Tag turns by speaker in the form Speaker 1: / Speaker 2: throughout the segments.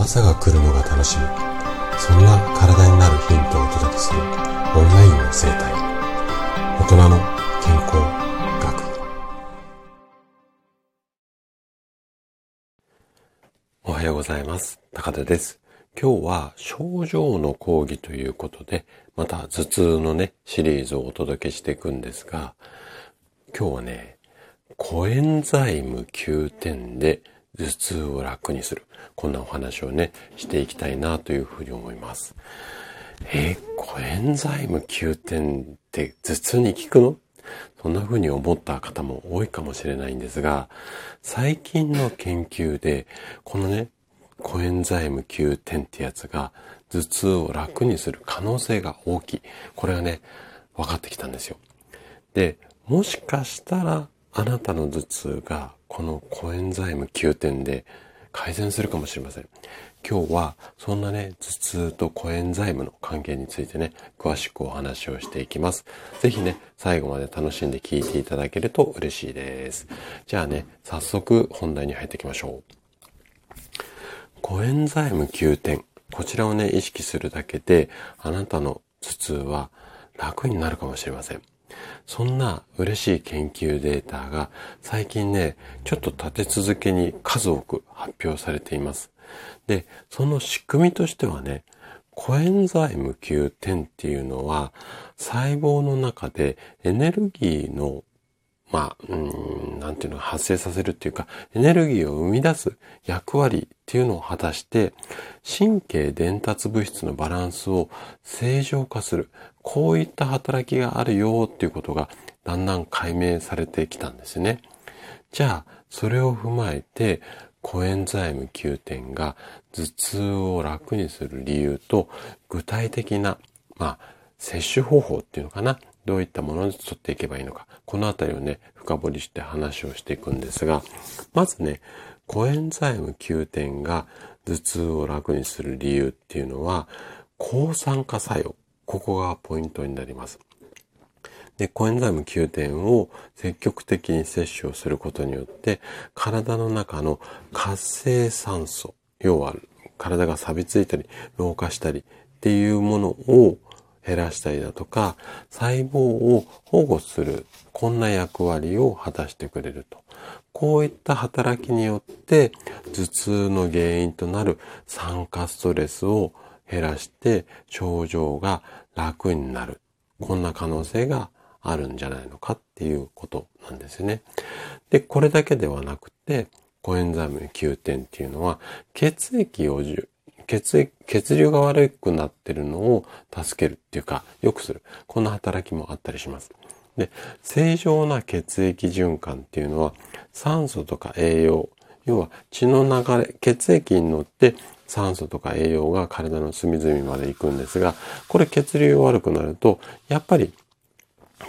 Speaker 1: 朝が来るのが楽しみ。そんな体になるヒントをお届けするオンラインの生態。大人の健康学。
Speaker 2: おはようございます。高田です。今日は症状の講義ということでまた頭痛のねシリーズをお届けしていくんですが今日はねコエンザイム9点で頭痛を楽にする。こんなお話をね、していきたいなというふうに思います。えー、コエンザイム9点って頭痛に効くの？そんな風に思った方も多いかもしれないんですが、最近の研究で、このね、コエンザイム9点ってやつが頭痛を楽にする可能性が大きい。これがね、分かってきたんですよ。で、もしかしたらあなたの頭痛がこのコエンザイム9点で改善するかもしれません。今日はそんなね、頭痛とコエンザイムの関係についてね、詳しくお話をしていきます。ぜひね、最後まで楽しんで聞いていただけると嬉しいです。じゃあね、早速本題に入っていきましょう。コエンザイム9点。こちらをね、意識するだけで、あなたの頭痛は楽になるかもしれません。そんな嬉しい研究データが最近ね、ちょっと立て続けに数多く発表されています。で、その仕組みとしてはね、コエンザイム Q10 っていうのは細胞の中でエネルギーのまあ、うん、なんていうの、発生させるっていうか、エネルギーを生み出す役割っていうのを果たして、神経伝達物質のバランスを正常化する。こういった働きがあるよっていうことがだんだん解明されてきたんですね。じゃあ、それを踏まえて、コエンザイム9点が頭痛を楽にする理由と具体的な、まあ、摂取方法っていうのかな。どういったもので取っていけばいいのか。このあたりをね、深掘りして話をしていくんですが、まずね、コエンザイム9点が頭痛を楽にする理由っていうのは、抗酸化作用。ここがポイントになります。で、コエンザイム9点を積極的に摂取をすることによって、体の中の活性酸素、要は体が錆びついたり、老化したりっていうものを減らしたりだとか、細胞を保護する、こんな役割を果たしてくれると。こういった働きによって、頭痛の原因となる酸化ストレスを減らして症状が楽になる。こんな可能性があるんじゃないのかっていうことなんですね。で、これだけではなくて、コエンザイム9点っていうのは血液を血液、血流が悪くなってるのを助けるっていうか、良くする。こんな働きもあったりします。で、正常な血液循環っていうのは酸素とか栄養、要は血の流れ、血液に乗って酸素とか栄養が体の隅々まで行くんですが、これ血流が悪くなると、やっぱり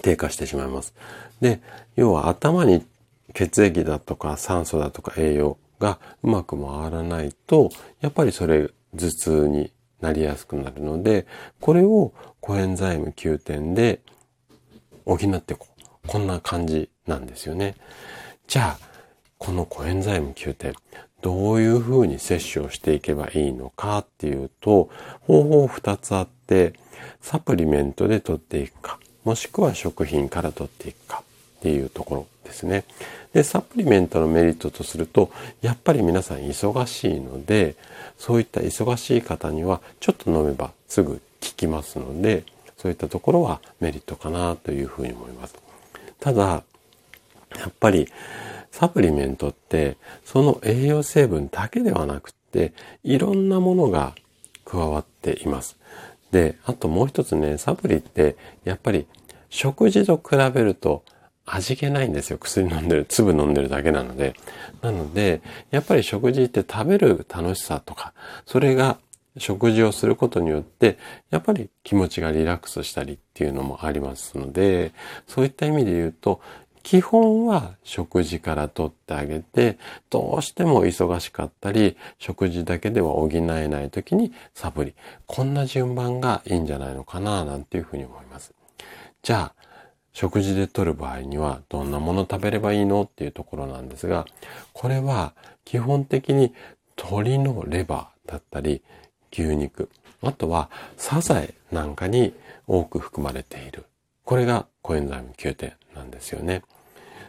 Speaker 2: 低下してしまいます。で、要は頭に血液だとか酸素だとか栄養がうまく回らないと、やっぱりそれ頭痛になりやすくなるので、これをコエンザイム9点で補ってこう。こんな感じなんですよね。じゃあ、このコエンザイム9点、どういうふうに摂取をしていけばいいのかっていうと、方法2つあって、サプリメントで取っていくか、もしくは食品から取っていくかっていうところですね。で、サプリメントのメリットとすると、やっぱり皆さん忙しいので、そういった忙しい方にはちょっと飲めばすぐ効きますので、そういったところはメリットかなというふうに思います。ただ、やっぱりサプリメントってその栄養成分だけではなくっていろんなものが加わっています。で、あともう一つね、サプリってやっぱり食事と比べると味気ないんですよ。薬飲んでる、粒飲んでるだけなので。なので、やっぱり食事って食べる楽しさとか、それが食事をすることによって、やっぱり気持ちがリラックスしたりっていうのもありますので、そういった意味で言うと、基本は食事から取ってあげて、どうしても忙しかったり、食事だけでは補えない時にサプリ。こんな順番がいいんじゃないのかな、なんていうふうに思います。じゃあ、食事で取る場合にはどんなもの食べればいいのっていうところなんですが、これは基本的に鶏のレバーだったり、牛肉、あとはサザエなんかに多く含まれている。これがコエンザイム Q 点なんですよね。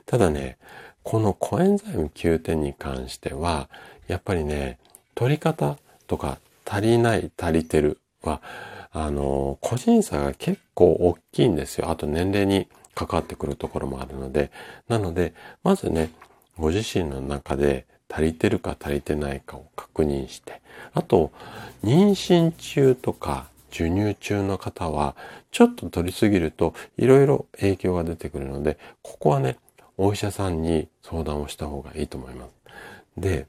Speaker 2: ただね、このコエンザイム Q 点に関しては、やっぱりね、取り方とか足りない足りてるは、あの、個人差が結構大きいんですよ。あと年齢に関わってくるところもあるので。なので、まずね、ご自身の中で足りてるか足りてないかを確認して、あと、妊娠中とか授乳中の方は、ちょっと取りすぎるといろいろ影響が出てくるので、ここはね、お医者さんに相談をした方がいいと思います。で、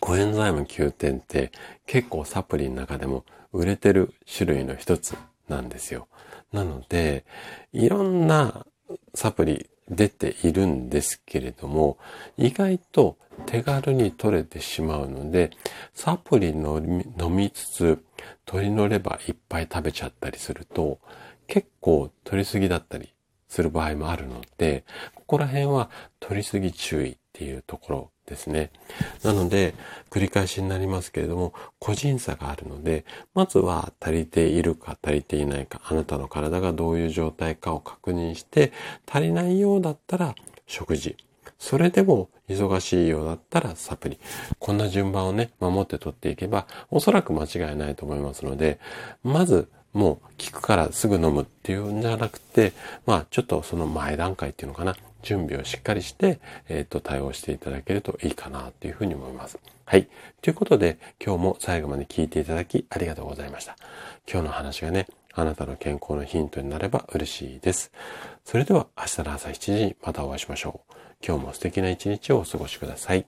Speaker 2: コエンザイム9点って結構サプリの中でも売れてる種類の一つなんですよ。なので、いろんなサプリ出ているんですけれども、意外と手軽に取れてしまうので、サプリ飲みつつ、鶏のレバーいっぱい食べちゃったりすると、結構取りすぎだったりする場合もあるので、ここら辺は取りすぎ注意っていうところですね。なので、繰り返しになりますけれども、個人差があるので、まずは足りているか足りていないか、あなたの体がどういう状態かを確認して、足りないようだったら食事。それでも忙しいようだったらサプリ。こんな順番をね、守って取っていけば、おそらく間違いないと思いますので、まず、もう効くからすぐ飲むっていうんじゃなくて、まあちょっとその前段階っていうのかな。準備をしっかりして、えっ、ー、と、対応していただけるといいかなというふうに思います。はい。ということで、今日も最後まで聞いていただきありがとうございました。今日の話がね、あなたの健康のヒントになれば嬉しいです。それでは明日の朝7時にまたお会いしましょう。今日も素敵な一日をお過ごしください。